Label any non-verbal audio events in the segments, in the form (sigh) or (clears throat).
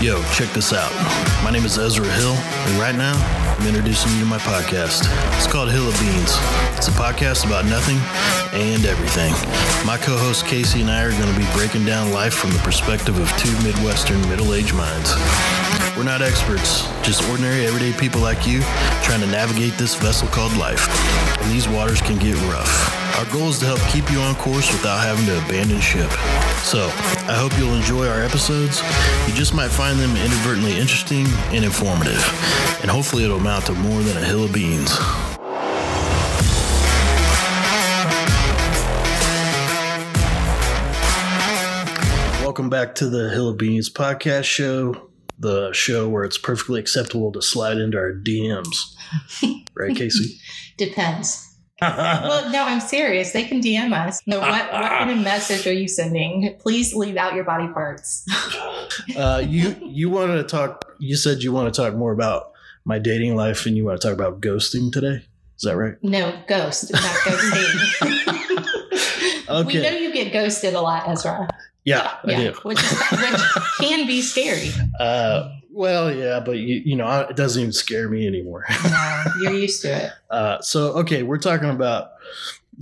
Yo, check this out. My name is Ezra Hill, and right now I'm introducing you to my podcast. It's called Hill of Beans. It's a podcast about nothing and everything. My co host Casey and I are going to be breaking down life from the perspective of two Midwestern middle aged minds. We're not experts, just ordinary everyday people like you trying to navigate this vessel called life. And these waters can get rough. Our goal is to help keep you on course without having to abandon ship. So, I hope you'll enjoy our episodes. You just might find them inadvertently interesting and informative. And hopefully, it'll amount to more than a hill of beans. Welcome back to the Hill of Beans podcast show, the show where it's perfectly acceptable to slide into our DMs. Right, Casey? (laughs) Depends. Well, no, I'm serious. They can DM us. No, what, what kind of (laughs) message are you sending? Please leave out your body parts. uh, you you wanted to talk. You said you want to talk more about my dating life, and you want to talk about ghosting today. Is that right? No, ghost, not ghosting. Okay. (laughs) We know you get ghosted a lot, Ezra. Yeah, I Yeah, do. which, which (laughs) can be scary. Uh, well, yeah, but you you know I- it doesn't even scare me anymore. No, you're used to it. (laughs) Uh, so okay, we're talking about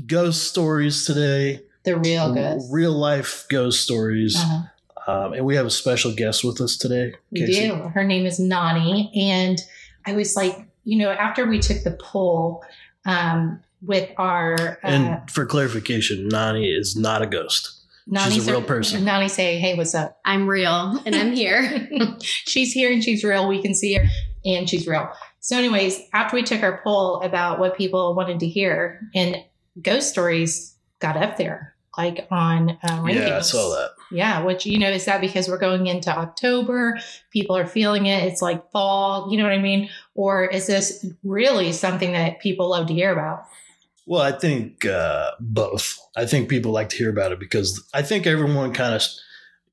ghost stories today. The real ghost. Real life ghost stories. Uh-huh. Um, and we have a special guest with us today. We Casey. do. Her name is Nonie. And I was like, you know, after we took the poll um, with our. Uh, And for clarification, Nonie is not a ghost. Nonie she's a real person. Nonie say, hey, what's up? I'm real and I'm here. (laughs) she's here and she's real. We can see her and she's real. So, anyways, after we took our poll about what people wanted to hear, and ghost stories got up there, like on uh, rankings. Yeah, I saw that. Yeah, which you know is that because we're going into October, people are feeling it. It's like fall. You know what I mean? Or is this really something that people love to hear about? Well, I think uh, both. I think people like to hear about it because I think everyone kind of,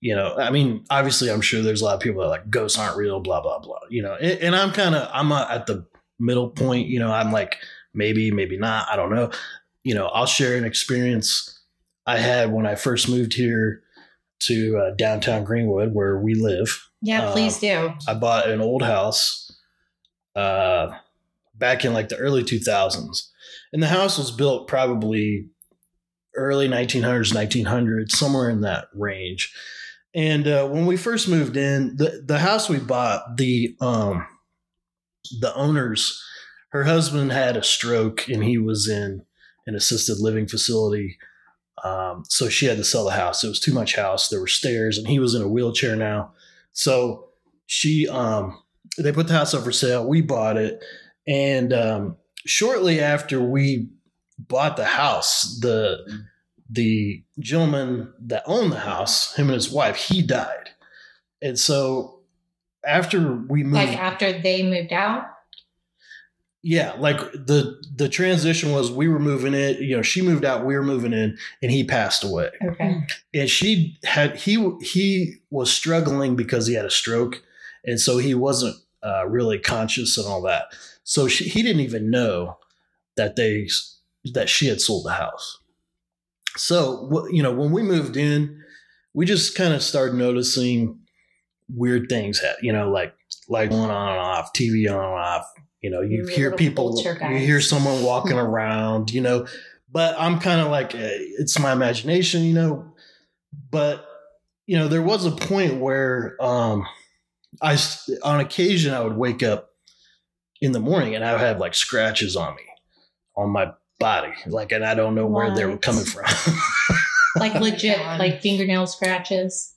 you know, I mean, obviously, I'm sure there's a lot of people that are like ghosts aren't real, blah blah blah. You know, and, and I'm kind of I'm at the middle point. You know, I'm like maybe, maybe not. I don't know. You know, I'll share an experience I had when I first moved here to uh, downtown Greenwood, where we live. Yeah, please do. I bought an old house uh, back in like the early 2000s. And the house was built probably early 1900s, 1900s, somewhere in that range. And uh, when we first moved in, the, the house we bought, the um, the owners, her husband had a stroke and he was in an assisted living facility. Um, so she had to sell the house. It was too much house. There were stairs, and he was in a wheelchair now. So she um they put the house up for sale we bought it and um shortly after we bought the house the the gentleman that owned the house him and his wife he died and so after we moved Like after they moved out. yeah like the the transition was we were moving in you know she moved out we were moving in and he passed away Okay. and she had he he was struggling because he had a stroke and so he wasn't uh, really conscious and all that so she, he didn't even know that they that she had sold the house. So you know when we moved in we just kind of started noticing weird things ha- you know like light on and off tv on and off you know you hear people you hear someone walking (laughs) around you know but i'm kind of like eh, it's my imagination you know but you know there was a point where um i on occasion i would wake up in the morning and i have like scratches on me on my body like and i don't know where they were coming from (laughs) Like legit, like fingernail scratches.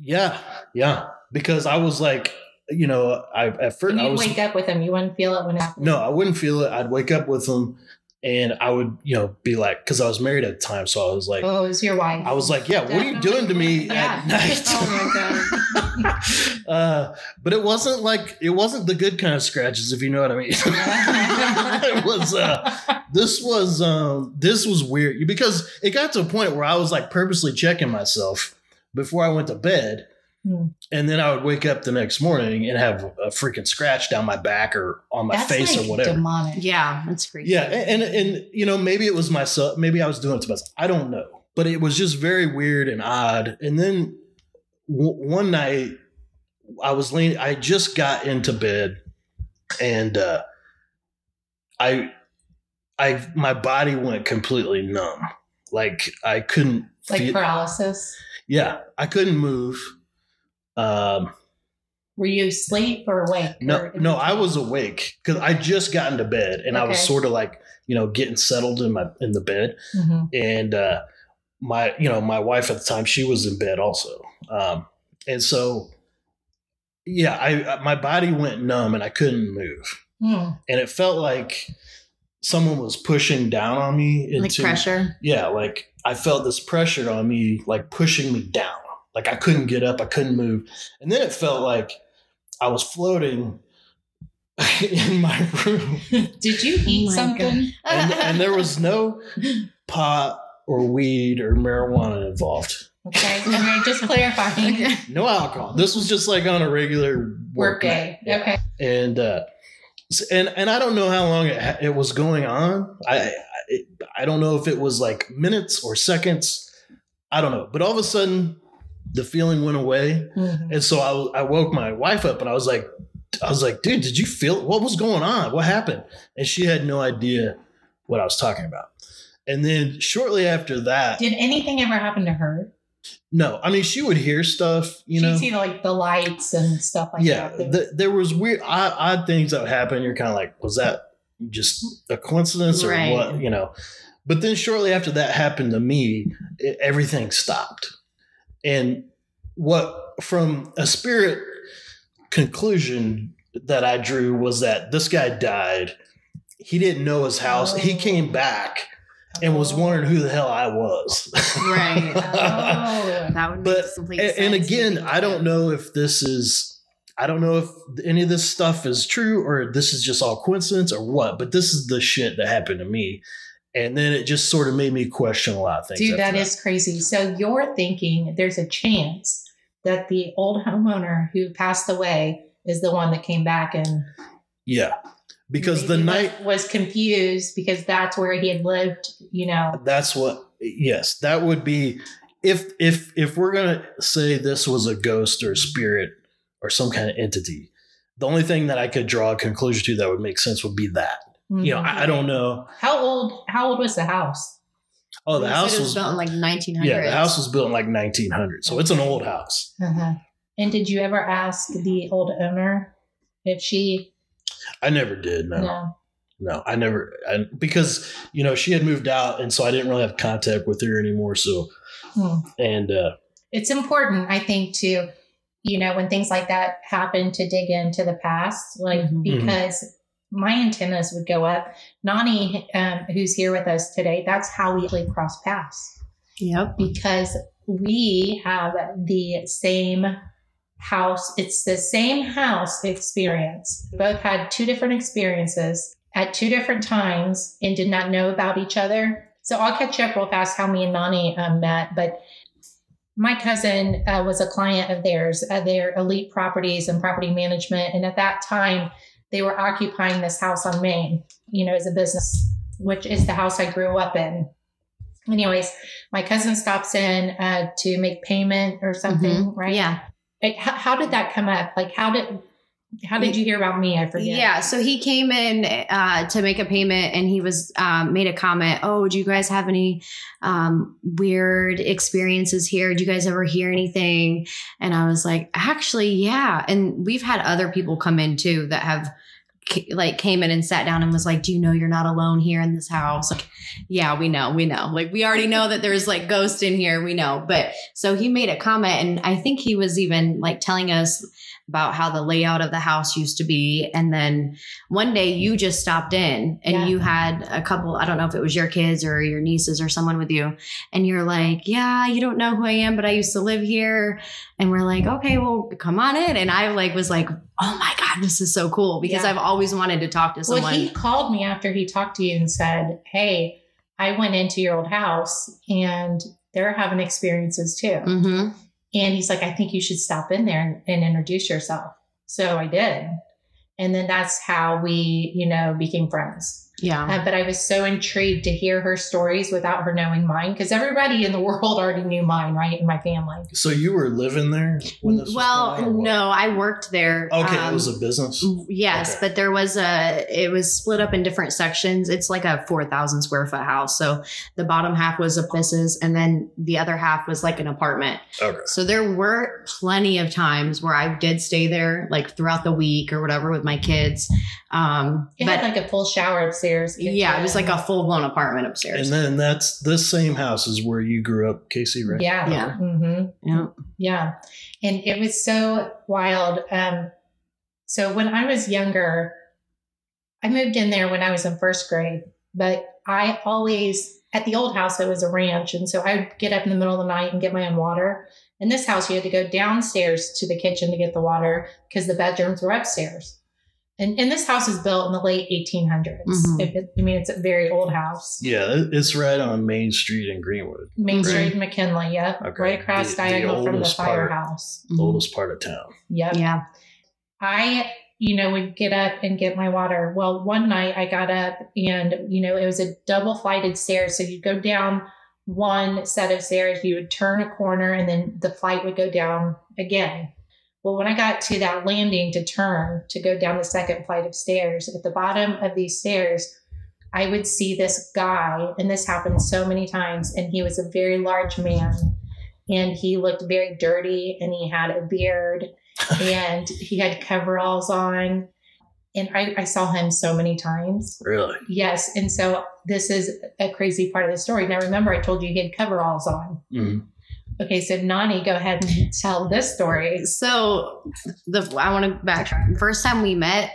yeah yeah because i was like you know i at first And i you was wake up with them. You wouldn't feel it when it happened. no i wouldn't feel it i'd wake up with them and i would you know be like because i was married at the time so i was like Oh, was your wife. I was like, yeah, what are you doing to me Yeah. at night? (laughs) Oh my God. (laughs) uh, but it wasn't like it wasn't the good kind of scratches, if you know what I mean. (laughs) it was uh, this was um, this was weird because it got to a point where I was like purposely checking myself before I went to bed, Hmm. and then I would wake up the next morning and have a freaking scratch down my back or on my That's face like or whatever. demonic. Yeah, that's creepy. Yeah, and, and and you know maybe it was myself, maybe I was doing it to myself. I don't know, but it was just very weird and odd. And then w- one night, I was leaning. I just got into bed, and uh, I, I, my body went completely numb. Like I couldn't. Like feel, paralysis. yeah, I couldn't move. Um, Were you asleep or awake? no, Or- no, I was awake because I just got into bed, and I was sort of like you know getting settled in my in the bed, Mhm. and uh, my you know my wife at the time she was in bed also, um, and so yeah, I my body went numb and I couldn't move. Mm. and it felt like someone was pushing down on me into like pressure. yeah like i felt this pressure on me like pushing me down like i couldn't get up i couldn't move and then it felt like i was floating (laughs) in my room (laughs) Did you eat my something? and, and there was no (laughs) pot or weed or marijuana involved Okay, okay, just clarifying. no alcohol this was just like on a regular Work work, day. Yeah. Okay. and uh and and I don't know how long it, it was going on. I I, I don't know if it was like minutes or seconds. I don't know. But all of a sudden, the feeling went away, Mhm. and so I I woke my wife up, and I was like, I was like, dude, did you feel what was going on? What happened? And she had no idea what I was talking about. And then shortly after that, Did anything ever happen to her? no, I mean she would hear stuff, you She'd know. see like the lights and stuff like yeah, that. th- there was weird, odd, odd things that would happen. You're kind of like, was that just a coincidence or Right. what? You know. But then shortly after that happened to me, it, everything stopped. And what from a spirit conclusion that I drew was that this guy died. He didn't know his house. He Oh. came back and was oh. wondering who the hell I was. Right. (laughs) Oh. That would But make complete and, and again, I don't know if this is, I don't know if any of this stuff is true or this is just all coincidence or what. But this is the shit that happened to me, and then it just sort of made me question a lot of things. Dude, after that is crazy. So you're thinking there's a chance that the old homeowner who passed away is the one that came back and yeah, because the night was, was confused because that's where he had lived. You know, that's what. Yes, that would be if if if we're gonna say this was a ghost or a spirit or some kind of entity. The only thing that I could draw a conclusion to that would make sense would be that. You know, Mhm. I, I don't know. how old. How old was the house? Oh, the You house it was built in like 1900s. Yeah, the house was built in like 1900, so it's an old house. Uh-huh. And did you ever ask the old owner if she? I never did. No, no, No. I never I, because you know she had moved out, and so I didn't really have contact with her anymore. So, Hmm. and uh, It's important, I think, to you know when things like that happen to dig into the past, like Mhm. because my antennas would go up. Nonie, um, who's here with us today, that's how we actually cross paths Yep. because we have the same house. It's the same house experience. Both had two different experiences at two different times and did not know about each other. So I'll catch you up real fast how me and Nonie um, met. But my cousin uh, was a client of theirs, uh, their elite properties and property management. And at that time, they were occupying this house on Main, you know, as a business, which is the house I grew up in. Anyways, my cousin stops in uh, to make payment or something, right? Mm-hmm. Yeah. Like, how, how did that come up? Like, how did how did you hear about me? I forget. Yeah, so he came in uh, to make a payment, and he was um, made a comment. Oh, do you guys have any um, weird experiences here? Do you guys ever hear anything? And I was like, actually, yeah. And we've had other people come in too that have like came in and sat down and was like, "Do you know you're not alone here in this house?" Like, yeah, we know, we know. Like, we already know that there's like ghosts in here. We know. But so he made a comment, and I think he was even like telling us about how the layout of the house used to be. And then one day you just stopped in and Yeah. you had a couple, I don't know if it was your kids or your nieces or someone with you. And you're like, yeah, you don't know who I am, but I used to live here. And we're like, okay, well, come on in. And I like was like, oh my God, this is so cool because Yeah. I've always wanted to talk to someone. Well, he called me after he talked to you and said, "Hey, I went into your old house and they're having experiences too." hmm And he's like, "I think you should stop in there and, and introduce yourself." So I did, and then that's how we, you know, became friends. Yeah. Uh, but I was so intrigued to hear her stories without her knowing mine because everybody in the (laughs) world already knew mine, right? In my family. So you were living there when this was going on, or well, what? no, I worked there. Okay, um, it was a business. Yes, Okay. but there was a. It was split up in different sections. It's like a four thousand square foot house. So the bottom half was offices, and then the other half was like an apartment. Okay. So there were plenty of times where I did stay there, like throughout the week or whatever, with my kids. Um, It but had like a full shower upstairs. yeah, it was like a full blown apartment upstairs. And then that's this same house is where you grew up, Casey, right? Yeah. Yeah. hmm yeah. Yeah. And it was so wild. Um, so when I was younger, I moved in there when I was in first grade, but I always, at the old house, it was a ranch. And so I would get up in the middle of the night and get my own water. In this house, you had to go downstairs to the kitchen to get the water because the bedrooms were upstairs. And, and this house is built in the late 1800s. Mhm. If it, I mean, it's a very old house. Yeah, it's right on Main Street in Greenwood, Main Right. Street, McKinley, yep. Okay. Right across The- the diagonal from the oldest part. firehouse. the oldest part of town. Yep. Yeah. I, you know, would get up and get my water. Well, one night I got up and, you know, it was a double flighted stairs. So you'd go down one set of stairs, you would turn a corner and then the flight would go down again. Well, when I got to that landing to turn to go down the second flight of stairs, at the bottom of these stairs, I would see this guy, and this happened so many times, and he was a very large man, and he looked very dirty, and he had a beard, (laughs) and he had coveralls on. And I, I saw him so many times. Really? Yes. And so this is a crazy part of the story. Now, remember, I told you he had coveralls on. Mhm. Okay. So, Nonie, go ahead and mm-hmm. tell this story. So the I want to backtrack. First time we met,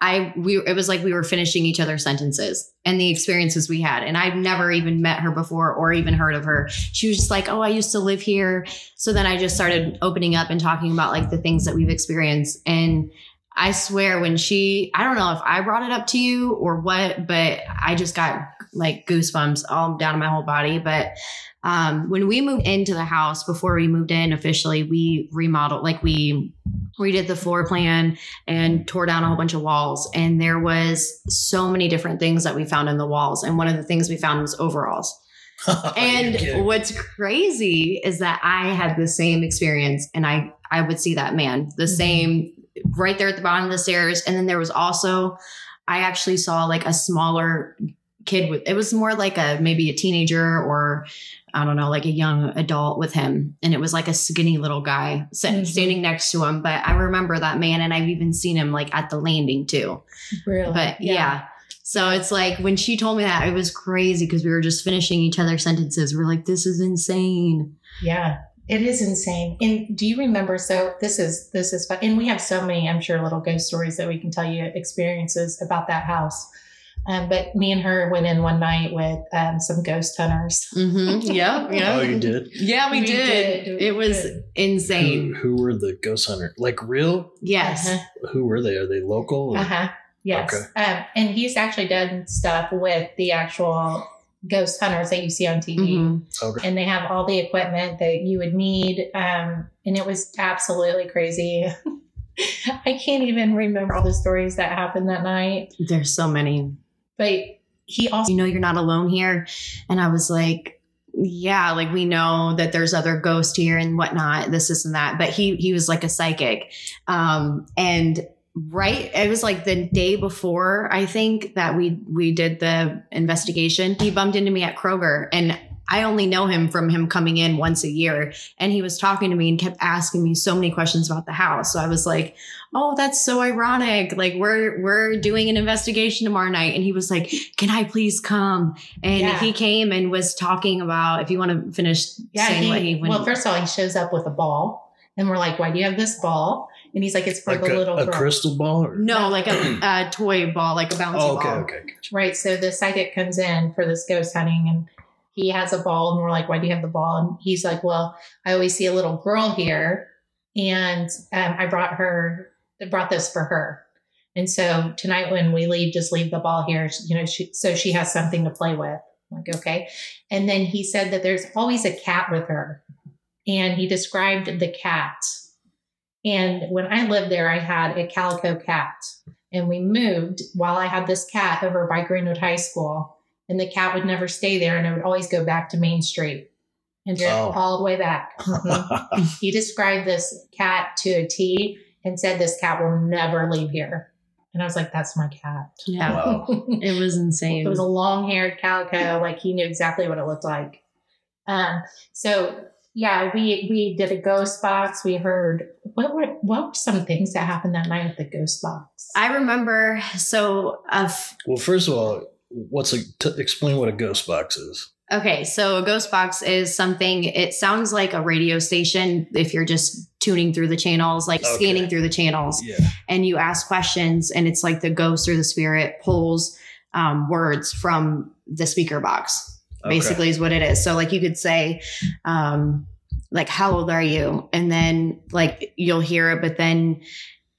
I we it was like we were finishing each other's sentences and the experiences we had. And I've never even met her before or even heard of her. She was just like, "Oh, I used to live here." So then I just started opening up and talking about like the things that we've experienced and I swear when she I don't know if I brought it up to you or what, but I just got like goosebumps all down my whole body, but um, when we moved into the house before we moved in officially we remodeled like we redid the floor plan and tore down a whole bunch of walls. And there was so many different things that we found in the walls. And one of the things we found was overalls. (laughs) And what's crazy is that i had the same experience and i i would see that man. The Mhm. same right there at the bottom of the stairs. And then there was also i actually saw like a smaller kid with it was more like a maybe a teenager or i don't know like a young adult with him and it was like a skinny little guy Mhm. standing next to him but i remember that man and i've even seen him like at the landing too Really? but yeah. So it's like when she told me that, it was crazy because we were just finishing each other's sentences. We're like, this is insane. Yeah. It is insane. And do you remember? So this is this is fun, and we have so many, I'm sure, little ghost stories that we can tell you experiences about that house. Um, but me and her went in one night with um, some ghost hunters. Mm-hmm. (laughs) Yeah. Yeah. Oh, you did? Yeah, we, We did. did. It was Good. Insane. who were the ghost hunter? Like real? Yes. Uh-huh. Who were they? Are they local? or- Uh-huh. Yes. Okay. Um, and he's actually done stuff with the actual ghost hunters that you see on TV. Mhm. Okay. And they have all the equipment that you would need. Um, and it was absolutely crazy. (laughs) I can't even remember all the stories that happened that night. There's so many. But he also You know, you're not alone here. And I was like, yeah, like we know that there's other ghosts here and whatnot, this, this, and that. But he he was like a psychic. Um, and right it was like the day before i think that we we did the investigation he bumped into me at kroger and i only know him from him coming in once a year and he was talking to me and kept asking me so many questions about the house so i was like oh that's so ironic like we're we're doing an investigation tomorrow night and he was like can i please come and Yeah. he came and was talking about if you want to finish Yeah, saying he, what he went well, first of all, he shows up with a ball, and we're like, "Why do you have this ball?" And he's like, "It's for Like the a, little a girl." crystal ball? Or? no like a, a toy ball like a bouncy Oh, okay, ball okay. gotcha. Right. So the psychic comes in for this ghost hunting, and he has a ball, and we're like, "Why do you have the ball?" And he's like, "Well, I always see a little girl here, and um, I brought her, I brought this for her." And so tonight when we leave, just leave the ball here, you know, she, so she has something to play with. I'm like, okay. And then he said that there's always a cat with her. And he described the cat. And when I lived there, I had a calico cat. And we moved while I had this cat over by Greenwood High School. And the cat would never stay there and it would always go back to Main Street and drive Oh. all the way back. Mhm. (laughs) he described this cat to a T and said, This cat will never leave here. And I was like, That's my cat. Yeah. Wow. (laughs) It was insane. It was a long haired calico. Like he knew exactly what it looked like. Um, so yeah, we we did a ghost box. We heard what were what were some things that happened that night at the ghost box? I remember so uh, well, first of all, what's a t- explain what a ghost box is? Okay, so a ghost box is something, it sounds like a radio station if you're just tuning through the channels, like Okay. scanning through the channels, Yeah. and you ask questions, and it's like the ghost or the spirit pulls um, words from the speaker box, Okay. basically, is what it is. So, like, you could say, um, like, how old are you? And then, like, you'll hear it, but then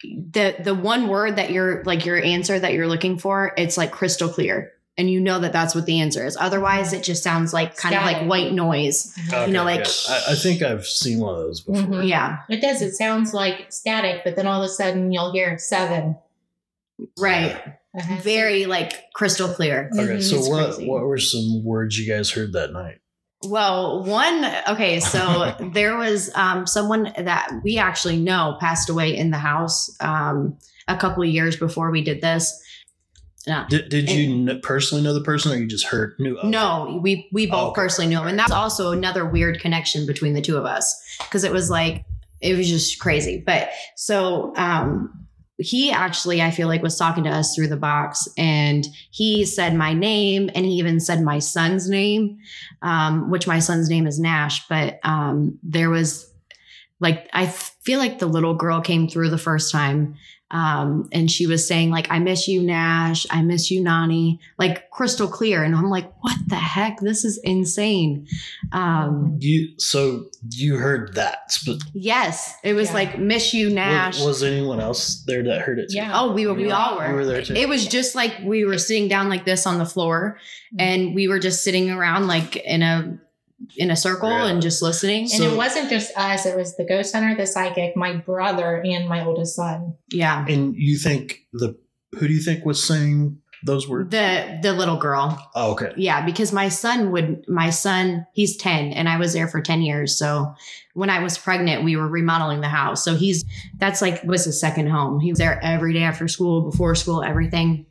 the the one word that you're like your answer that you're looking for it's like crystal clear and you know that that's what the answer is otherwise it just sounds like kind of like white noise Okay, know, like- yeah. I, I think I've seen one of those before. Mhm. yeah It does. It sounds like static, but then all of a sudden you'll hear seven. right Uh-huh. very like crystal clear Okay, Mhm. so It's what crazy. what were some words you guys heard that night? well one okay so (laughs) there was um someone that we actually know passed away in the house um a couple of years before we did this yeah. Did, did you kn- personally know the person, or you just heard knew? of? No, we we both Oh, okay. personally knew him, and that's also another weird connection between the two of us because it was like it was just crazy. But so um, he actually, I feel like, was talking to us through the box, and he said my name, and he even said my son's name, um, which my son's name is Nash. But um, there was like I feel like the little girl came through the first time um, and she was saying like i miss you nash i miss you nonie like crystal clear and i'm like what the heck this is insane um, You so you heard that? Sp- yes it was Yeah. like miss you nash was, was anyone else there that heard it? too? Yeah. oh we were we We all were. you were were there too. it was just like we were sitting down like this on the floor and we were just sitting around like in a in a circle Yeah. and just listening And So- it wasn't just us, it was the ghost hunter, the psychic, my brother, and my oldest son. yeah and you think the who do you think was saying those words? the the little girl Oh, okay. Yeah, because my son would, my son, he's 10 and I was there for 10 years. So when I was pregnant, we were remodeling the house. So he's, that's like, was his second home. He was there every day after school, before school, everything.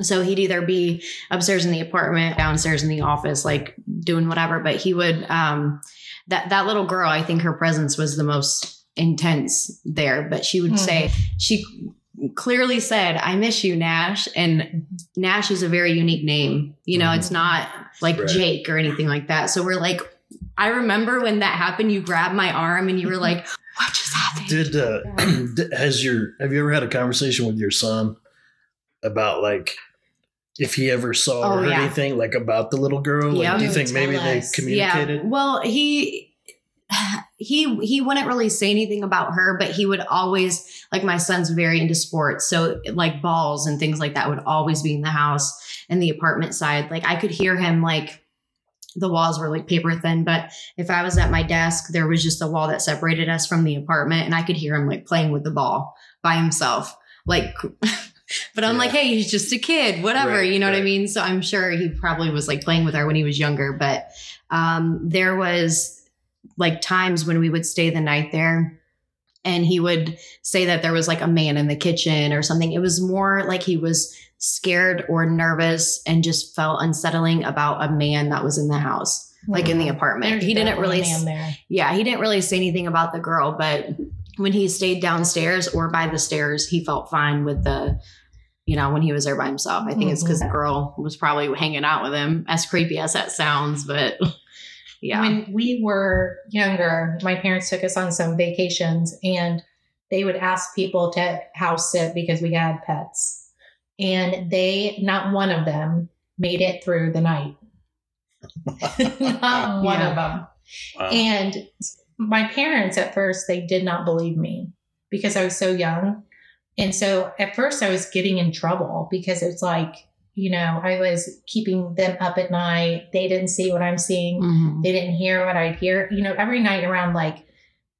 So he'd either be upstairs in the apartment, downstairs in the office, like doing whatever. But he would, um, that, that little girl, I think her presence was the most intense there. But she would Mhm. say, she clearly said, I miss you, Nash. And Nash is a very unique name. You know, Mhm. it's not like Right. Jake or anything like that. So we're like, I remember when that happened, you grabbed my arm and you were like, what just happened? Did uh, did- (clears throat) has your have you ever had a conversation with your son about like if he ever saw Oh, or yeah. anything like about the little girl? Like, Yeah. do you oh, think maybe tell they communicated? Yeah. Well, he he he wouldn't really say anything about her, but he would always like my son's very into sports, so like balls and things like that would always be in the house and the apartment side. Like I could hear him like the walls were like paper thin, but if I was at my desk, there was just a wall that separated us from the apartment, and I could hear him like playing with the ball by himself, like. (laughs) But I'm Yeah. like, hey, he's just a kid, whatever, Right, you know what I mean? So I'm sure he probably was like playing with her when he was younger. But um, there was like times when we would stay the night there and he would say that there was like a man in the kitchen or something. It was more like he was scared or nervous and just felt unsettling about a man that was in the house, like in the apartment. He didn't really yeah, he didn't really say anything about the girl, but when he stayed downstairs or by the stairs, he felt fine with the, you know, when he was there by himself. I think it's because the mm-hmm. girl was probably hanging out with him, as creepy as that sounds, but (laughs) yeah. When we were younger, my parents took us on some vacations and they would ask people to house sit because we had pets. And they, not one of them, made it through the night. (laughs) not (laughs) one Yeah. of them. Wow. And my parents at first they did not believe me because I was so young. And so at first I was getting in trouble because it's like, you know, I was keeping them up at night. They didn't see what I'm seeing. Mhm. They didn't hear what I'd hear. You know, every night around like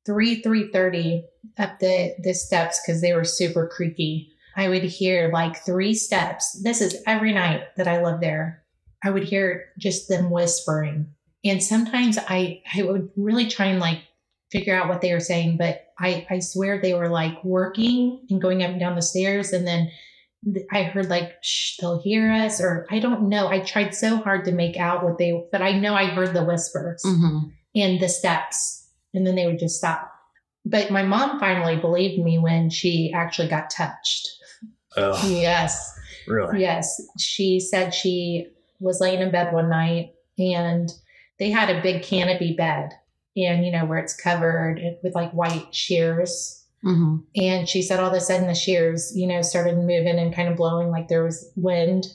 three three thirty up the the steps because they were super creaky. I would hear like three steps. This is every night that I lived there. I would hear just them whispering, and sometimes I I would really try and like figure out what they were saying, but I I swear they were like working and going up and down the stairs, and then I heard like shh, they'll hear us, or I don't know. I tried so hard to make out what they, but I know I heard the whispers Mm-hmm. and the steps, and then they would just stop. But my mom finally believed me when she actually got touched. Oh, Yes. really? Yes. She said she was laying in bed one night and they had a big canopy bed and, you know, where it's covered with like white shears. Mm-hmm. And she said all of a sudden the shears, you know, started moving and kind of blowing like there was wind.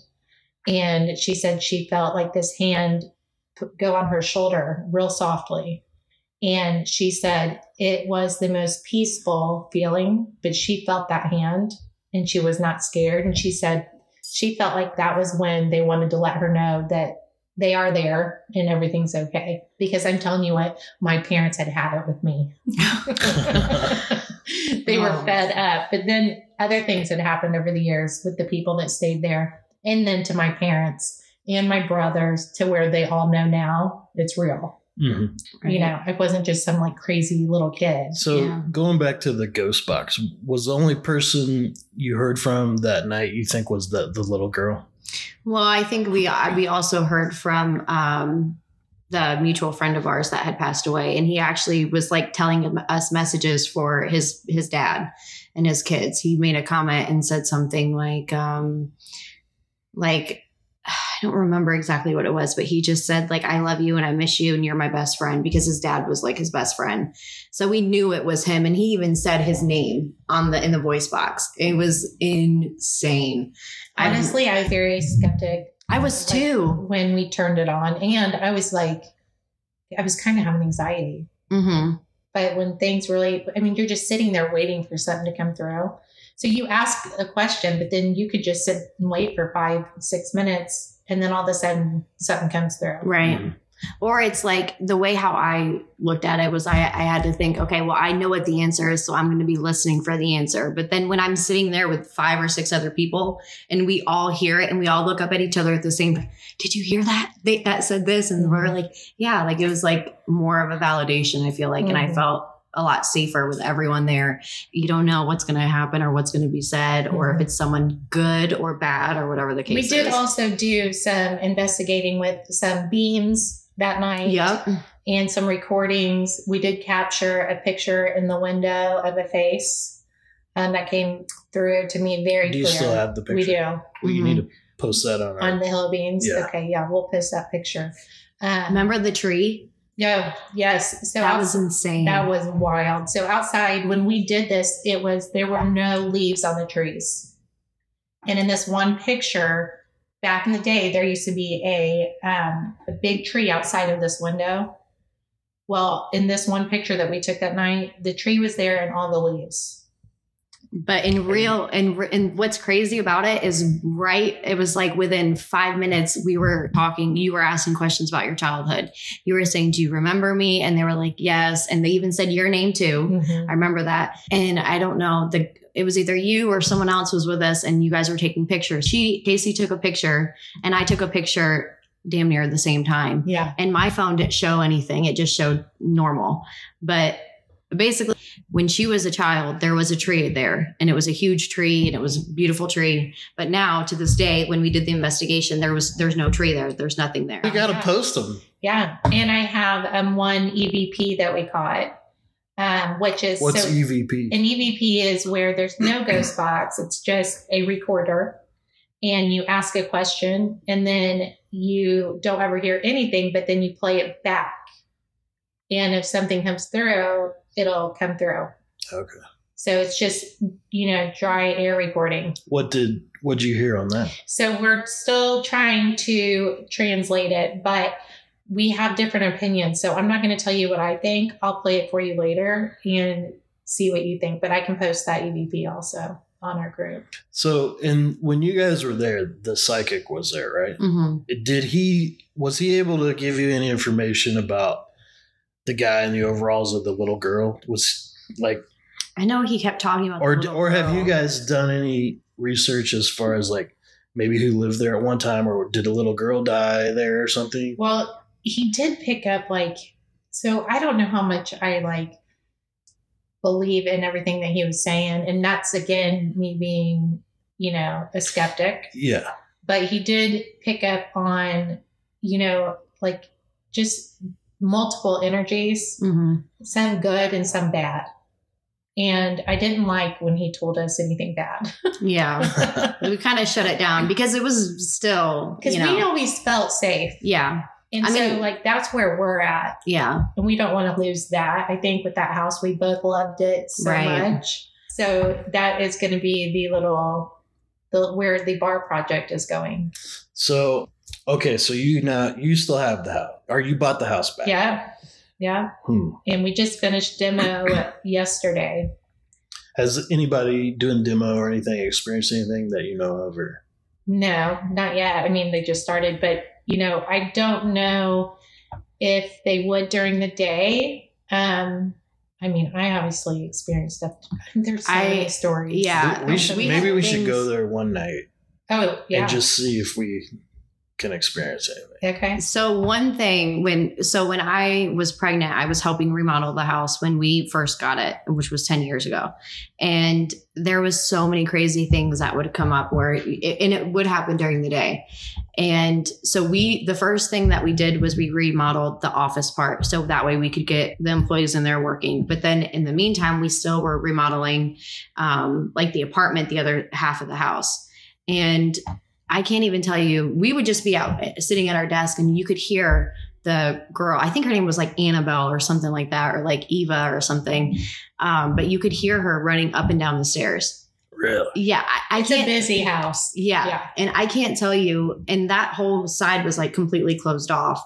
And she said she felt like this hand go on her shoulder real softly. And she said it was the most peaceful feeling, but she felt that hand and she was not scared. And she said she felt like that was when they wanted to let her know that they are there and everything's okay. Because I'm telling you what, my parents had had it with me. (laughs) they were fed up. But then other things had happened over the years with the people that stayed there. And then to my parents and my brothers to where they all know now it's real. Mhm. You know, I wasn't just some like crazy little kid. So Yeah. going back to the ghost box, was the only person you heard from that night you think was the the little girl? Well, I think we we also heard from um, the mutual friend of ours that had passed away, and he actually was like telling us messages for his his dad and his kids. He made a comment and said something like, um, like Don't remember exactly what it was, but he just said like, "I love you and I miss you and you're my best friend," because his dad was like his best friend. So we knew it was him, and he even said his name on the in the voice box. It was insane. I- Honestly, I was very skeptic I was too. when we turned it on. And I was like, I was kind of having anxiety. Mm-hmm. But when things really, I mean, you're just sitting there waiting for something to come through. So you ask a question, but then you could just sit and wait for five, six minutes. And then all of a sudden something comes through. Right. Mhm. Or it's like the way how I looked at it was I, I had to think, okay, well, I know what the answer is, so I'm going to be listening for the answer. But then when I'm sitting there with five or six other people and we all hear it and we all look up at each other at the same did you hear that? They, that said this. And we're like, yeah, like it was like more of a validation, I feel like. And I Mhm. felt a lot safer with everyone there. You don't know what's going to happen or what's going to be said or if Mhm. it's someone good or bad or whatever the case We did is. also do some investigating with some beams that night. Yep. and some recordings. We did capture a picture in the window of a face, and that came through to me very Do you clear. still have the picture? We do Well, you need to post that on our. on the hill beans. Yeah. Okay, yeah, we'll post that picture. Um, Remember the tree? Yeah, yes. So that was insane. that was wild. So outside, when we did this, it was there were no leaves on the trees, and in this one picture, back in the day, there used to be a um, a big tree outside of this window. Well, in this one picture that we took that night, the tree was there and all the leaves. But in real and and what's crazy about it is right it was like within 5 minutes we were talking you were asking questions about your childhood. You were saying do you remember me and they were like yes and they even said your name too. Mm-hmm. I remember that. And I don't know the it was either you or someone else was with us and you guys were taking pictures. She Casey took a picture and I took a picture damn near at the same time. Yeah. and my phone didn't show anything it just showed normal but basically when she was a child there was a tree there and it was a huge tree and it was a beautiful tree but now to this day when we did the investigation there was there's no tree there there's nothing there you got to Yeah. post them. Yeah. And I have um, one EVP that we caught, um, which is What's so- EVP? An EVP is where there's no ghost (clears throat) box. It's just a recorder and you ask a question and then you don't ever hear anything, but then you play it back. And if something comes through, it'll come through. okay. So it's just, you know, dry air recording. What did what did you hear on that? So we're still trying to translate it, but we have different opinions. So I'm not going to tell you what I think. I'll play it for you later and see what you think. But I can post that EVP also on our group. So, and when you guys were there, the psychic was there, right? hmm Did he was he able to give you any information about the guy in the overalls of the little girl was like I know he kept talking about. the or little or have you guys done any research as far as like maybe who lived there at one time or did a little girl die there or something? Well, he did pick up like so I don't know how much I like believe in everything that he was saying and that's again me being, you know, a skeptic, yeah. But he did pick up on, you know, like just multiple energies, Mhm. some good and some bad. And I didn't like when he told us anything bad. (laughs) Yeah, (laughs) we kind of shut it down because it was still, Because you know, we always felt safe. yeah, And I so mean- like that's where we're at. yeah, and we don't want to lose that. I think with that house, we both loved it so Right. much. So that is going to be the little, the where the bar project is going. so okay so you now you still have the house or you bought the house back Yeah, yeah. hmm. And we just finished demo yesterday. has anybody doing demo or anything experienced anything that you know of or No, not yet. I mean, they just started, but you know, I don't know if they would during the day. Um, I mean, I obviously experienced stuff. (laughs) There's so I- many stories. yeah. we, we should we maybe had we should go there one night Oh, yeah. and just see if we can experience anything okay. So one thing when so when I was pregnant, I was helping remodel the house when we first got it, which was 10 years ago. And there was so many crazy things that would come up where it, and it would happen during the day. And so we the first thing that we did was we remodeled the office part so that way we could get the employees in there working. But then in the meantime, we still were remodeling um like the apartment, the other half of the house. And I can't even tell you. We would just be out uh, sitting at our desk, and you could hear the girl. I think her name was like Annabelle or something like that, or like Eva or something. Um, but you could hear her running up and down the stairs. really Yeah, I, I It's a can't. busy house. Yeah. Yeah. And I can't tell you, and that whole side was like completely closed off.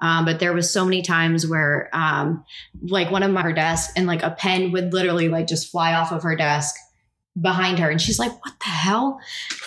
Um, but there was so many times where um, like one of my her desk and like a pen would literally like just fly off of her desk behind her. And she's like what the hell?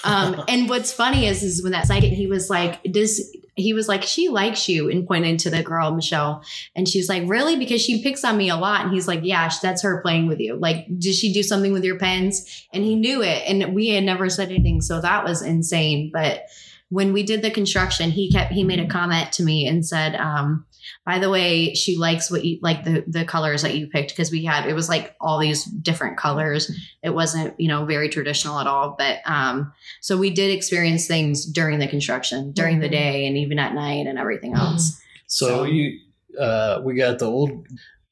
Um, (laughs) and what's funny is is when that second he was like does he was like she likes you and pointed to the girl michelle. And she's like really? Because she picks on me a lot. And he's like yeah that's her playing with you. Like did she do something with your pens? And he knew it. And we had never said anything. So that was insane. But when we did the construction he kept he made a comment to me and said um by the way she likes what you like the the colors that you picked because we had it was like all these different colors. It wasn't you know very traditional at all but um so we did experience things during the construction during the Mhm. day and even at night and everything else. So So- you uh we got the old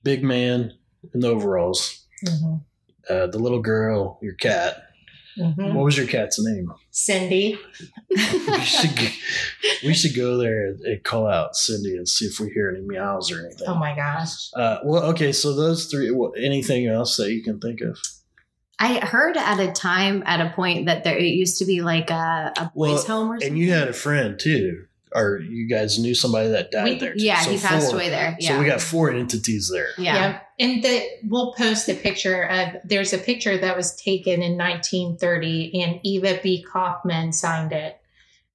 big man in the overalls. Mhm. uh the little girl your cat Mhm. what was your cat's name Cindy. we should g- we should go there and, and call out Cindy and see if we hear any meows or anything. Oh my gosh. Uh, well, okay, so those three. wha- Anything else that you can think of? i heard at a time at a point that there it used to be like a, a boys Well, home or something And you had a friend too, or you guys knew somebody that died We- there. Too. yeah So he passed four. away there yeah So we got four entities there. yeah, Yep. And the we'll post a picture of there's a picture that was taken in 1930 and Eva B. Kaufman signed it.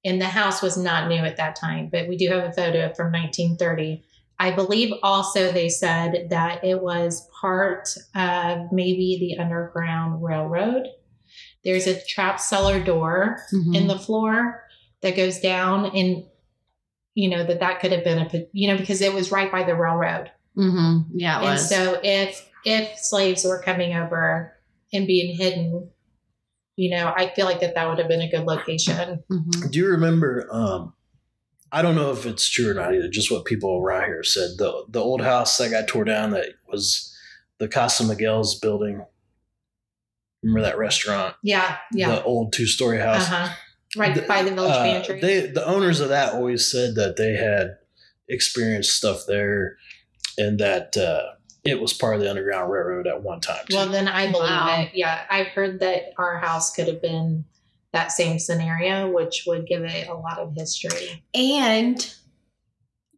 And the house was not new at that time, but we do have a photo from 1930. I believe also they said that it was part of maybe the Underground Railroad. There's a trap cellar door Mhm. in the floor that goes down and you know that that could have been a you know because it was right by the railroad Mhm. yeah it and was so if if slaves were coming over and being hidden, you know, I feel like that that would have been a good location. Mhm. Do you remember? Um, I don't know if it's true or not either. Just what people around here said. The the old house that got tore down that was the Casa Miguel's building. Remember that restaurant? Yeah, yeah. The old two story house. huh. Right The- by the village Uh, pantry. They the owners of that always said that they had experienced stuff there, and that uh, it was part of the Underground Railroad at one time. Too. well, then I believe Wow. it. Yeah, I've heard that our house could have been that same scenario, which would give it a lot of history. And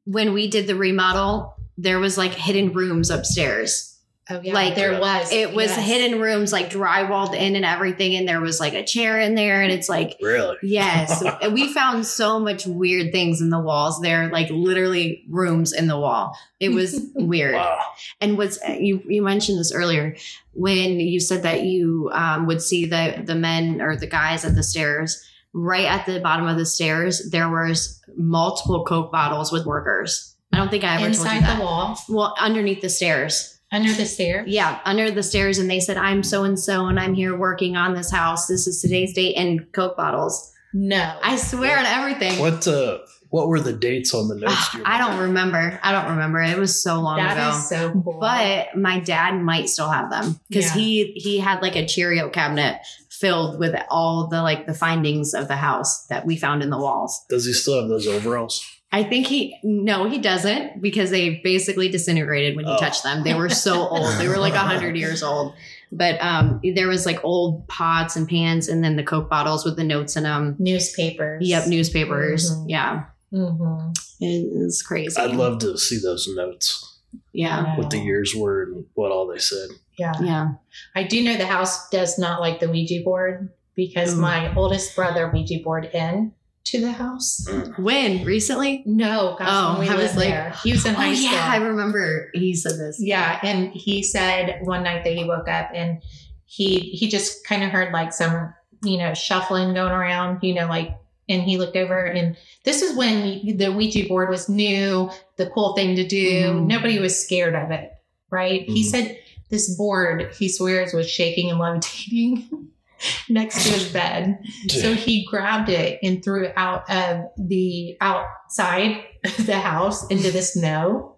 when we did the remodel, there was like hidden rooms upstairs. Oh yeah, Like, there was. It was yes. hidden rooms, like drywalled in and everything, and there was like a chair in there, and it's like Really? Yes. (laughs) And we found so much weird things in the walls. There, like literally rooms in the wall. It was (laughs) weird. Wow. And what's you you mentioned this earlier when you said that you um, would see the the men or the guys at the stairs. Right at the bottom of the stairs, there was multiple Coke bottles with workers. I don't think I ever told you that. the wall, Well, underneath the stairs. Under the stairs? Yeah, under the stairs, and they said, "I'm so and so, and I'm here working on this house. This is today's date." And Coke bottles. No, I swear on everything. What uh what were the dates on the notes? Do I don't remember. I don't remember. It was so long that ago. is so cool. but my dad might still have them because Yeah. he he had like a Cheerio cabinet filled with all the like the findings of the house that we found in the walls. Does he still have those overalls? I think he no, he doesn't because they basically disintegrated when you Oh. touched them. They were so (laughs) old. They were like a hundred years old. But um, there was like old pots and pans, and then the Coke bottles with the notes in them. newspapers. Yep, newspapers. Mhm. Yeah, hmm it was crazy. I'd love to see those notes. Yeah, What the years were and what all they said. Yeah. yeah. I do know the house does not like the Ouija board because Ooh. my oldest brother Ouija board in to the house. When recently? No, gosh, Oh, when we I was like, there. He was in Oh high school. yeah, I remember he said this. Yeah, and he said one night that he woke up and he he just kind of heard like some you know shuffling going around, you know, like and he looked over and this is when the Ouija board was new, the cool thing to do. Mhm. Nobody was scared of it, right? He Mhm. said this board he swears was shaking and levitating (laughs) (laughs) next to his bed. So he grabbed it and threw it out of the outside of the house into the snow.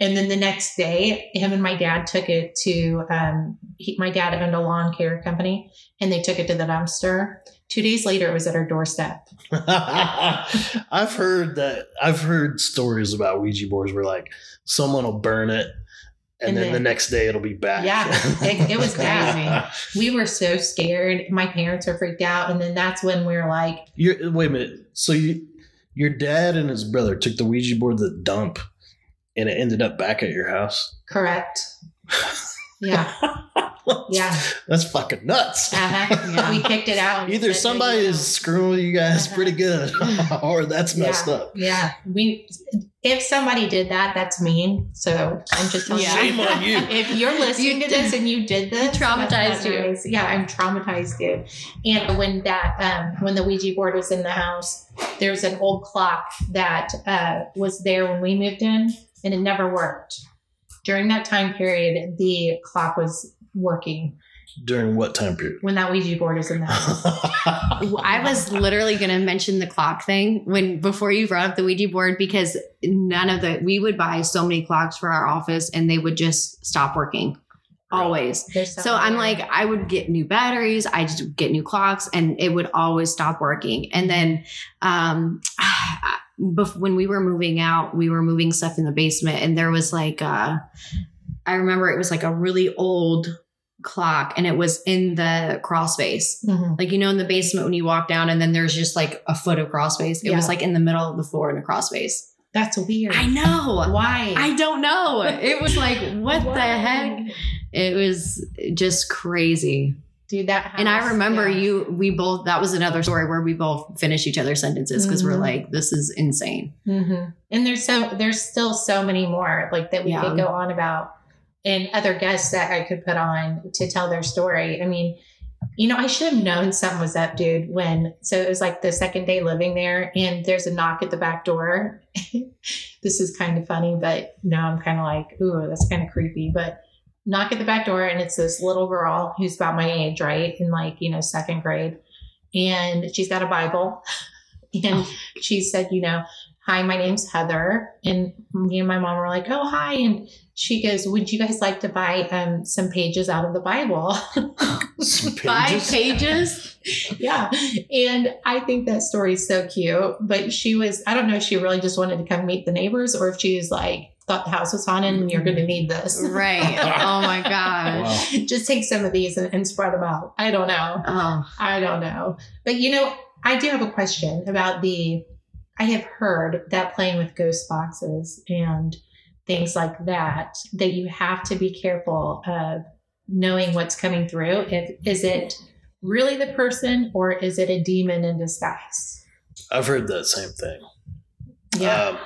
And then the next day, him and my dad took it to, um, he, my dad owned a lawn care company and they took it to the dumpster. Two days later, it was at our doorstep. (laughs) I've heard that I've heard stories about Ouija boards where like someone will burn it and, And then, then- the next day it'll be back. Yeah, it- it was (laughs) bad. We were so scared. My parents were freaked out. And then that's when we were like, You're, wait a minute. So you, your dad and his brother took the Ouija board to the dump, and it ended up back at your house. correct. Yeah. (laughs) Yeah. That's fucking nuts. Uh-huh. Yeah. (laughs) We kicked it out. Either said, somebody "There you is screwing with you guys Uh-huh. pretty good, (laughs) or that's messed yeah, up. Yeah, we. If somebody did that, that's mean. So I'm just telling Yeah. Shame on you. (laughs) If you're listening to this and you did this, traumatized that's not you. nice. Yeah, I'm traumatized, dude. And when that, um, when the Ouija board was in the house, there's an old clock that uh, was there when we moved in, and it never worked. During that time period, the clock was working During what time period? when that Ouija board was in the house. (laughs) I was literally going to mention the clock thing when before you brought up the Ouija board because none of the we would buy so many clocks for our office and they would just stop working always. There's So I'm like, I would get new batteries, I just get new clocks, and it would always stop working. And then, um, (sighs) bef- when we were moving out, we were moving stuff in the basement, and there was like, uh, I remember it was like a really old clock, and it was in the crawl space. Mhm. Like you know, in the basement when you walk down, and then there's just like a foot of crawl space. It was like in the middle of the floor in a crawl space. that's weird. I know. Why? I don't know. It was like, what the heck? It was just crazy. dude? That And I remember yeah. you, we both, that was another story where we both finished each other's sentences because we're Mhm. like, this is insane. Mm-hmm. And there's so there's still so many more like that we Yeah. could go on about, and other guests that I could put on to tell their story. I mean, you know, I should have known something was up, dude. When so it was like the second day living there, and there's a knock at the back door. (laughs) this is kind of funny, but now I'm kind of like, ooh, that's kind of creepy. But knock at the back door, and it's this little girl who's about my age, right, in like you know second grade, and she's got a Bible, (laughs) and oh. she said, you know, hi, my name's Heather. And me and my mom were like, oh, hi. And she goes, would you guys like to buy um, some pages out of the Bible? (laughs) Some (laughs) Five pages? pages? yeah. And I think that story is so cute. But she was, I don't know if she really just wanted to come meet the neighbors or if she was like, thought the house was haunted and you're going to need this. right. (laughs) Oh my gosh. Wow. just take some of these and, and spread them out. I don't know. Oh, I don't know. But you know, I do have a question about the I have heard that playing with ghost boxes and things like that, that you have to be careful of knowing what's coming through. If is it really the person or is it a demon in disguise? I've heard that same thing. Yeah. Um,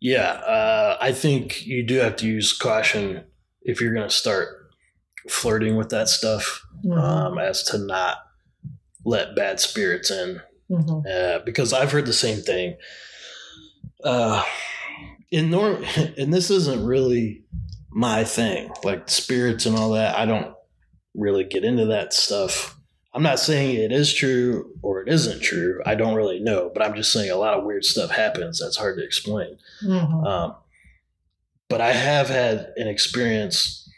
yeah, uh, I think you do have to use caution if you're going to start flirting with that stuff, Mhm. um, as to not let bad spirits in. Mhm. Uh, because I've heard the same thing. Uh, in norm, (laughs) and this isn't really my thing, like spirits and all that. I don't really get into that stuff. I'm not saying it is true or it isn't true. I don't really know, but I'm just saying a lot of weird stuff happens that's hard to explain. Mhm. Um, but I have had an experience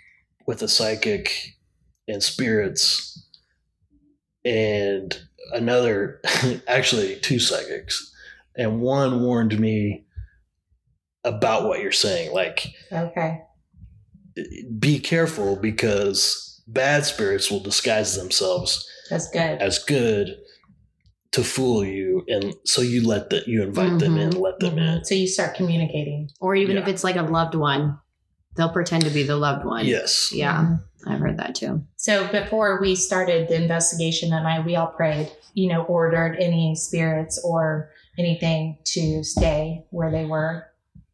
with a psychic and spirits, and another, (laughs) actually, two psychics. And one warned me about what you're saying. Like, Okay. be careful because bad spirits will disguise themselves That's good. as good to fool you. And so you let that, you invite them in, let them in. Mhm. So you start communicating. Or even if it's like a loved one, they'll pretend to be the loved one. Yes. Yeah, I've heard that too. So before we started the investigation and I we all prayed, you know, ordered any spirits or anything to stay where they were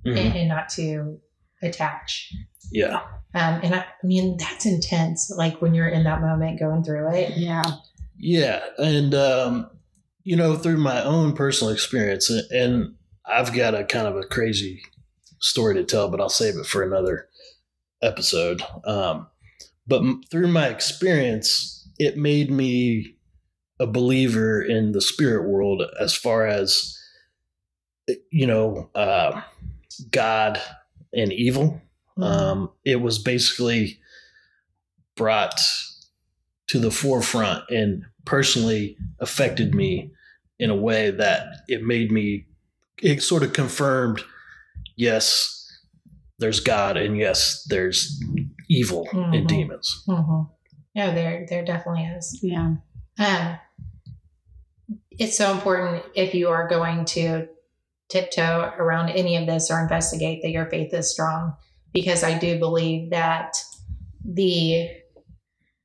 Mhm. and, and not to attach. Yeah. Um, and I, I mean that's intense. Like when you're in that moment going through it. Yeah. Yeah, and um, you know, through my own personal experience, and I've got a kind of a crazy story to tell, but I'll save it for another episode. Um, but through my experience, it made me a believer in the spirit world as far as you know, uh, God and evil. Um, it was basically brought to the forefront and personally affected me in a way that it made me, it sort of confirmed, yes, there's God and yes, there's evil Mhm. and demons. Mhm. No, there there definitely is. Yeah. Um, it's so important if you are going to tiptoe around any of this or investigate that your faith is strong, because I do believe that the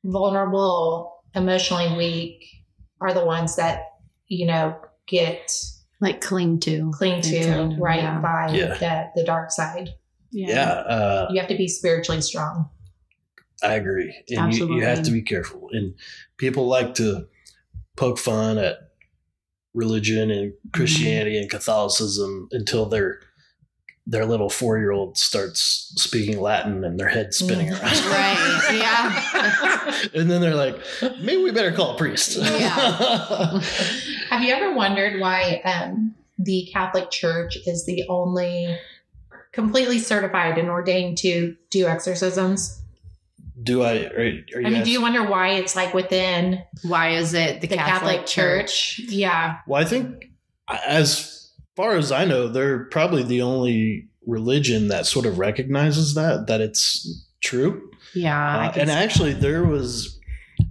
vulnerable, emotionally weak are the ones that you know get Like cling to. cling to Cling to, right yeah. by Yeah. the the dark side. Yeah, uh, You have to be spiritually strong. I agree. And you, you have to be careful. And people like to poke fun at religion and Christianity and Catholicism until their their little four year old starts speaking Latin and their head spinning Mm. around. Right, yeah. (laughs) and then they're like, maybe we better call a priest. Yeah. (laughs) Have you ever wondered why um, the Catholic Church is the only completely certified and ordained to do exorcisms? do I? Are, are you I mean, do you wonder why it's like within Why is it the, the, Catholic, Church? Yeah. Well, I think as far as I know, they're probably the only religion that sort of recognizes that that it's true. Yeah. Uh, and see actually, there was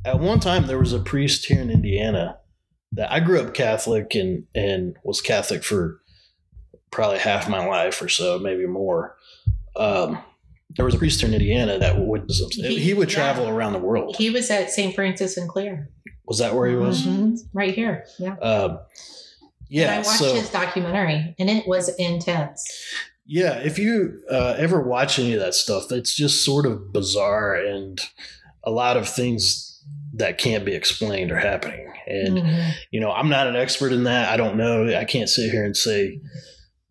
at one time there was a priest here in Indiana that I grew up Catholic and and was Catholic for probably half my life or so, maybe more. Um, there was a priest in Indiana that would he, He- would yeah. travel around the world. He was at St. Francis and Clare. Was that where he was? Mhm. Right here. Yeah. Um, yeah. And I watched so his documentary and it was intense. Yeah, if you uh, ever watch any of that stuff, it's just sort of bizarre and a lot of things that can't be explained are happening. And Mhm. you know, I'm not an expert in that. I don't know. I can't sit here and say,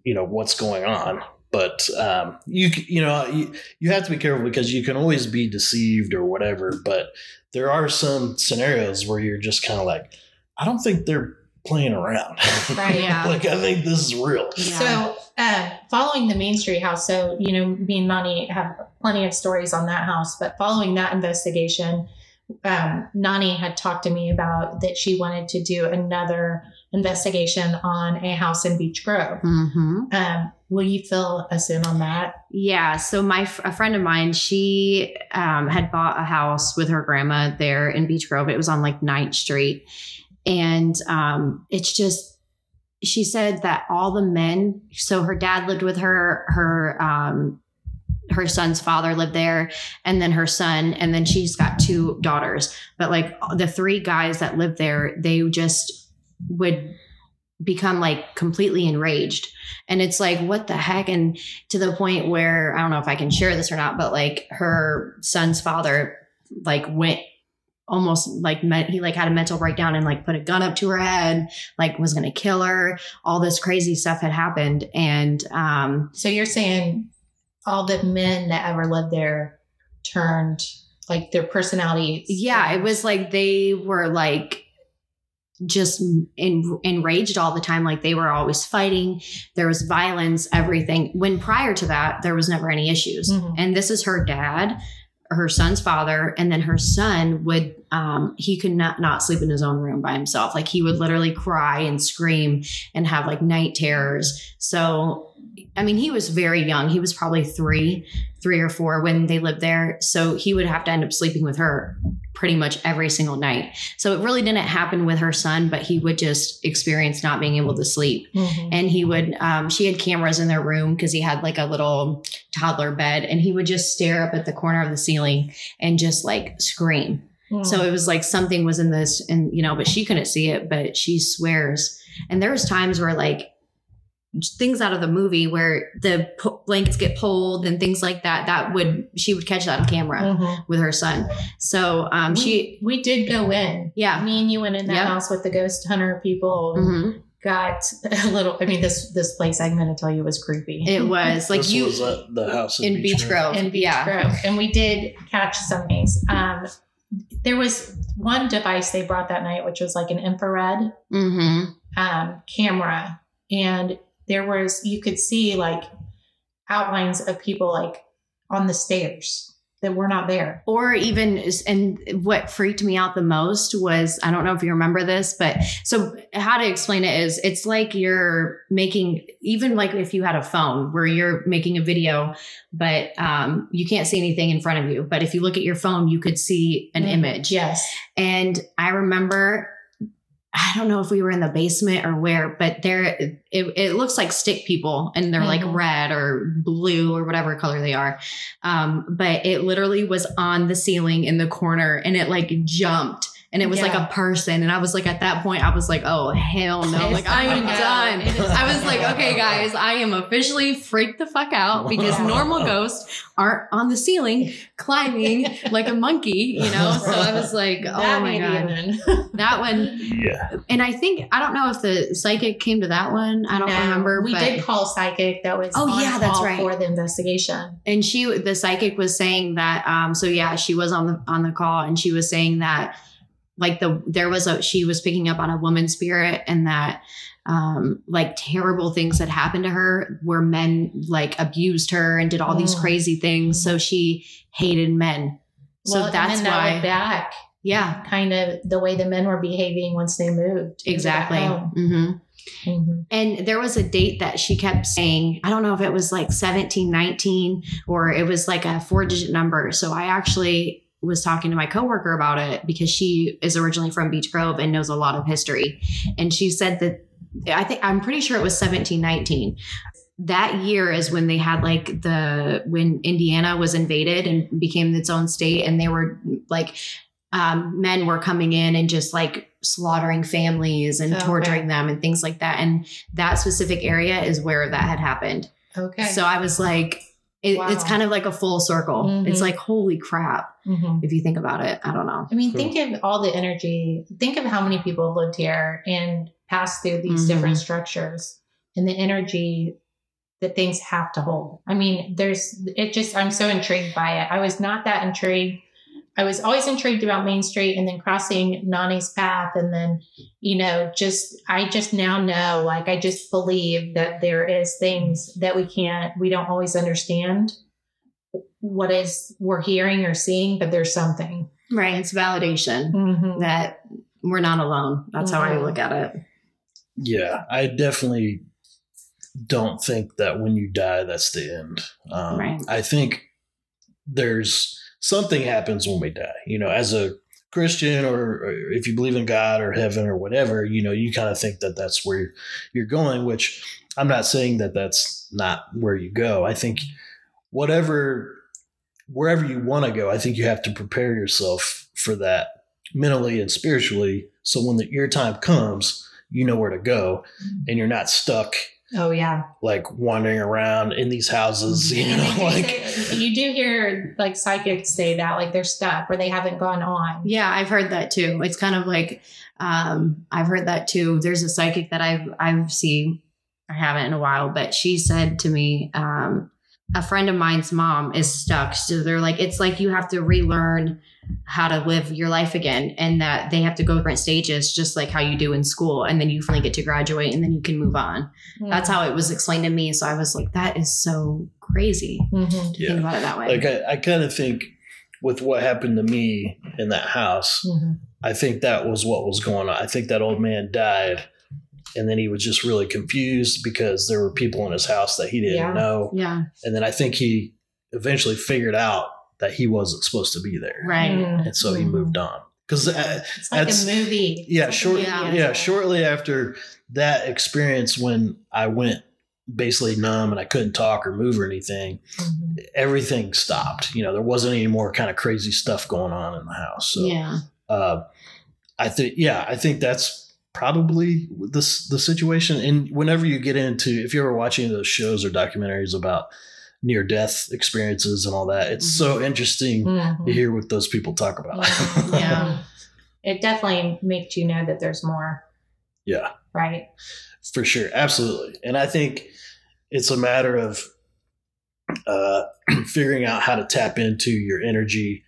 you know, what's going on. But um, you you know you, you have to be careful because you can always be deceived or whatever. But there are some scenarios where you're just kind of like, I don't think they're playing around. (laughs) Right. Yeah. like I think this is real. Yeah. So, uh, following the Main Street house, so, you know, me and Nonie have plenty of stories on that house, but following that investigation, um, Nonie had talked to me about that she wanted to do another investigation on a house in Beech Grove. Mhm. Um, will you fill us in on that? Yeah. So my a friend of mine, she um, had bought a house with her grandma there in Beech Grove. It was on like 9th Street, and um, it's just she said that all the men, so her dad lived with her, her, um, her son's father lived there and then her son and then she's got two daughters but like the three guys that lived there they just would become like completely enraged. And it's like what the heck? And to the point where i don't know if i can share this or not but like her son's father like went almost like met, he like had a mental breakdown and like put a gun up to her head like was gonna kill her. All this crazy stuff had happened. And um So you're saying all the men that ever lived there turned like their personality. yeah it was like they were like just en- enraged all the time like they were always fighting. There was violence everything. When prior to that there was never any issues. Mhm. and this is her dad her son's father and then her son would um he could not not sleep in his own room by himself. Like he would literally cry and scream and have like night terrors. So i mean he was very young. He was probably three three or four when they lived there. So he would have to end up sleeping with her pretty much every single night. So it really didn't happen with her son but he would just experience not being able to sleep. Mhm. and he would um, she had cameras in their room because he had like a little toddler bed and he would just stare up at the corner of the ceiling and just like scream. Mhm. so it was like something was in this and you know but she couldn't see it but she swears. And there was times where like things out of the movie where the pu- blankets get pulled and things like that that would she would catch that on camera Mhm. with her son so um we, she we did go in. yeah Me and you went in that Yep. house with the ghost hunter people. and Mhm. Got (laughs) a little. I mean, this this place I'm going to tell you was creepy. it was like this you was at the house in Beech Grove. in Beach yeah Grove, and we did catch some things. Um, there was one device they brought that night, which was like an infrared hmm um, camera, and there was you could see like outlines of people like on the stairs that were not there. or even and what freaked me out the most was i don't know if you remember this but so how to explain it is it's like you're making even like if you had a phone where you're making a video but um, you can't see anything in front of you but if you look at your phone you could see an Mhm. image Yes. and I remember, I don't know if we were in the basement or where, but there, it, it looks like stick people and they're like Mhm. red or blue or whatever color they are. Um, but it literally was on the ceiling in the corner and it like jumped. And it was like a person. And I was like, at that point, I was like, oh, hell no. It's Like, I am time done. I was like, okay, guys, I am officially freaked the fuck out because normal ghosts aren't on the ceiling climbing (laughs) like a monkey, you know? So I was like, oh That my God. That one. Yeah. And I think, I don't know if the psychic came to that one. I don't No, remember. We but, did call psychic. That was Oh, on yeah, that's right. for the investigation. and she, the psychic was saying that, um, so yeah, she was on the, on the call and she was saying that like the, there was a, she was picking up on a woman spirit and that, um, like terrible things that happened to her where men like abused her and did all these Mm. crazy things. So she hated men. So well, that's and then that why, went back yeah, kind of the way the men were behaving once they moved. exactly. home. hmm Mhm. And there was a date that she kept saying, I don't know if it was like 17, 19, or it was like a four digit number. So I actually was talking to my coworker about it because she is originally from Beech Grove and knows a lot of history. And she said that I think I'm pretty sure it was 17, 19. That year is when they had like the when Indiana was invaded and became its own state, and they were like um, men were coming in and just like slaughtering families and Okay. torturing them and things like that. And that specific area is where that had happened. Okay. So I was like, it, it's kind of like a full circle. Mhm. It's like, holy crap, Mhm. if you think about it. I don't know. I mean, Cool. think of all the energy. Think of how many people lived here and passed through these Mhm. different structures and the energy that things have to hold. I mean, there's it just, I'm so intrigued by it. I was not that intrigued. I was always intrigued about Main Street and then crossing Nonie's path. And then, you know, just, I just now know, like, I just believe that there is things that we can't, we don't always understand what is we're hearing or seeing, but there's something. Right. It's validation Mm-hmm. that we're not alone. That's how I Mhm. look at it. Yeah. I definitely don't think that when you die, that's the end. Um, Right. I think there's something happens when we die. You know, as a Christian or, or if you believe in God or heaven or whatever, you know, you kind of think that that's where you're going, which I'm not saying that that's not where you go. I think whatever, wherever you want to go, I think you have to prepare yourself for that mentally and spiritually. So when the your time comes, you know where to go mm-hmm. and you're not stuck Oh yeah. like wandering around in these houses, (laughs) you know, like say- you do hear like psychics say that, like they're stuck or they haven't gone on. Yeah, I've heard that too. It's kind of like um, I've heard that too. There's a psychic that I've I've seen. I haven't in a while, but she said to me, um, a friend of mine's mom is stuck. So they're like, it's like you have to relearn how to live your life again, and that they have to go different stages, just like how you do in school, and then you finally get to graduate, and then you can move on. That's how it was explained to me. So I was like, that is so crazy. Mhm. to Yeah. Think about it that way. like I, I kind of think with what happened to me in that house, Mhm. I think that was what was going on. I think that old man died and then he was just really confused because there were people in his house that he didn't Yeah. know. yeah, And then I think he eventually figured out that he wasn't supposed to be there. right. Mhm. And so he Mhm. moved on. Because uh, It's like a movie. yeah, like short, movie. Yeah. yeah, shortly after that experience when I went basically numb and I couldn't talk or move or anything, Mhm. everything stopped. You know, there wasn't any more kind of crazy stuff going on in the house. So yeah. uh, I think, yeah, I think that's probably the the situation. And whenever you get into, if you're ever watching those shows or documentaries about near death experiences and all that, it's so interesting Mhm. to hear what those people talk about. Yeah. It definitely makes you know that there's more, yeah, right? for sure, absolutely. And I think it's a matter of uh, (clears throat) figuring out how to tap into your energy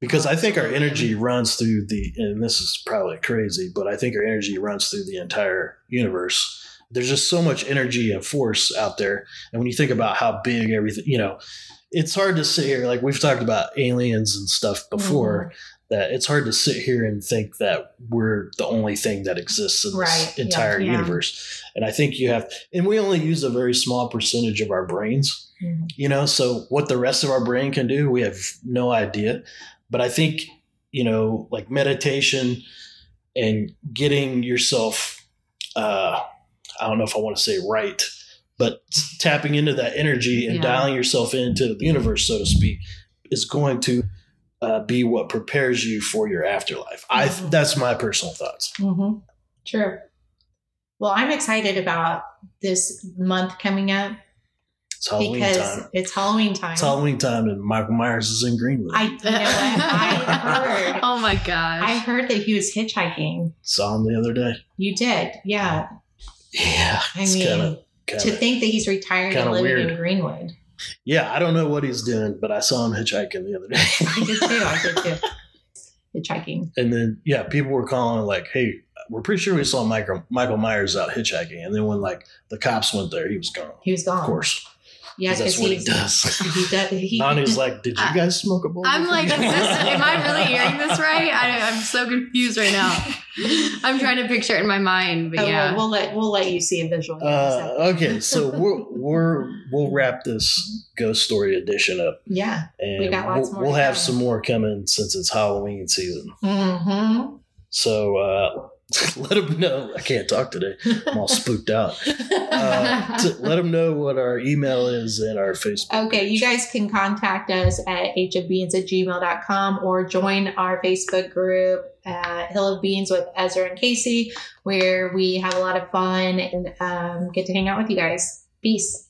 because I think our energy runs through the, and this is probably crazy, but I think our energy runs through the entire universe. There's just so much energy and force out there. And when you think about how big everything, you know, it's hard to sit here, like we've talked about aliens and stuff before, that it's hard to sit here and think that we're the only thing that exists in this yeah, entire yeah. universe. And I think you have, and we only use a very small percentage of our brains Mhm. you know so what the rest of our brain can do we have no idea but i think you know like meditation and getting yourself uh i don't know if i want to say right but tapping into that energy and Yeah. dialing yourself into the universe so to speak is going to uh, be what prepares you for your afterlife i Mhm. that's my personal thoughts Mm-hmm. True. Well, I'm excited about this month coming up it's halloween because time it's Halloween time. it's halloween time and michael myers is in greenwood I, you know what? I (laughs) heard. oh my gosh. I heard that he was hitchhiking. saw him the other day You did, yeah. yeah I it's mean, kinda, to kinda- think that he's retiring and living weird. in Greenwood. Yeah, I don't know what he's doing, but I saw him hitchhiking the other day. I did too. I did too. (laughs) Hitchhiking. and then yeah, people were calling like, "Hey, we're pretty sure we saw Michael Michael Myers out hitchhiking." And then when like the cops went there, he was gone. He was gone. Of course, Yeah, 'cause that's because what (laughs) he does. he does. He, Nonie's like, "Did you I- guys smoke a bowl?" I'm like, this, am I really hearing this right? I, I'm so confused right now. (laughs) I'm trying to picture it in my mind, but Oh, yeah. well, we'll let we'll let you see a visual. here in a Uh, okay, so we're we're we'll wrap this ghost story edition up, yeah. and We got lots we'll, more we'll have some more coming since it's Halloween season. Mm-hmm. So uh, (laughs) let them know. I can't talk today. I'm all spooked out. Uh, to let them know what our email is and our Facebook. Okay, you guys can contact us at hofbeans at gmail.com or join our Facebook group, uh, Hill of Beans with Ezra and Casey, where we have a lot of fun and um, get to hang out with you guys. Peace.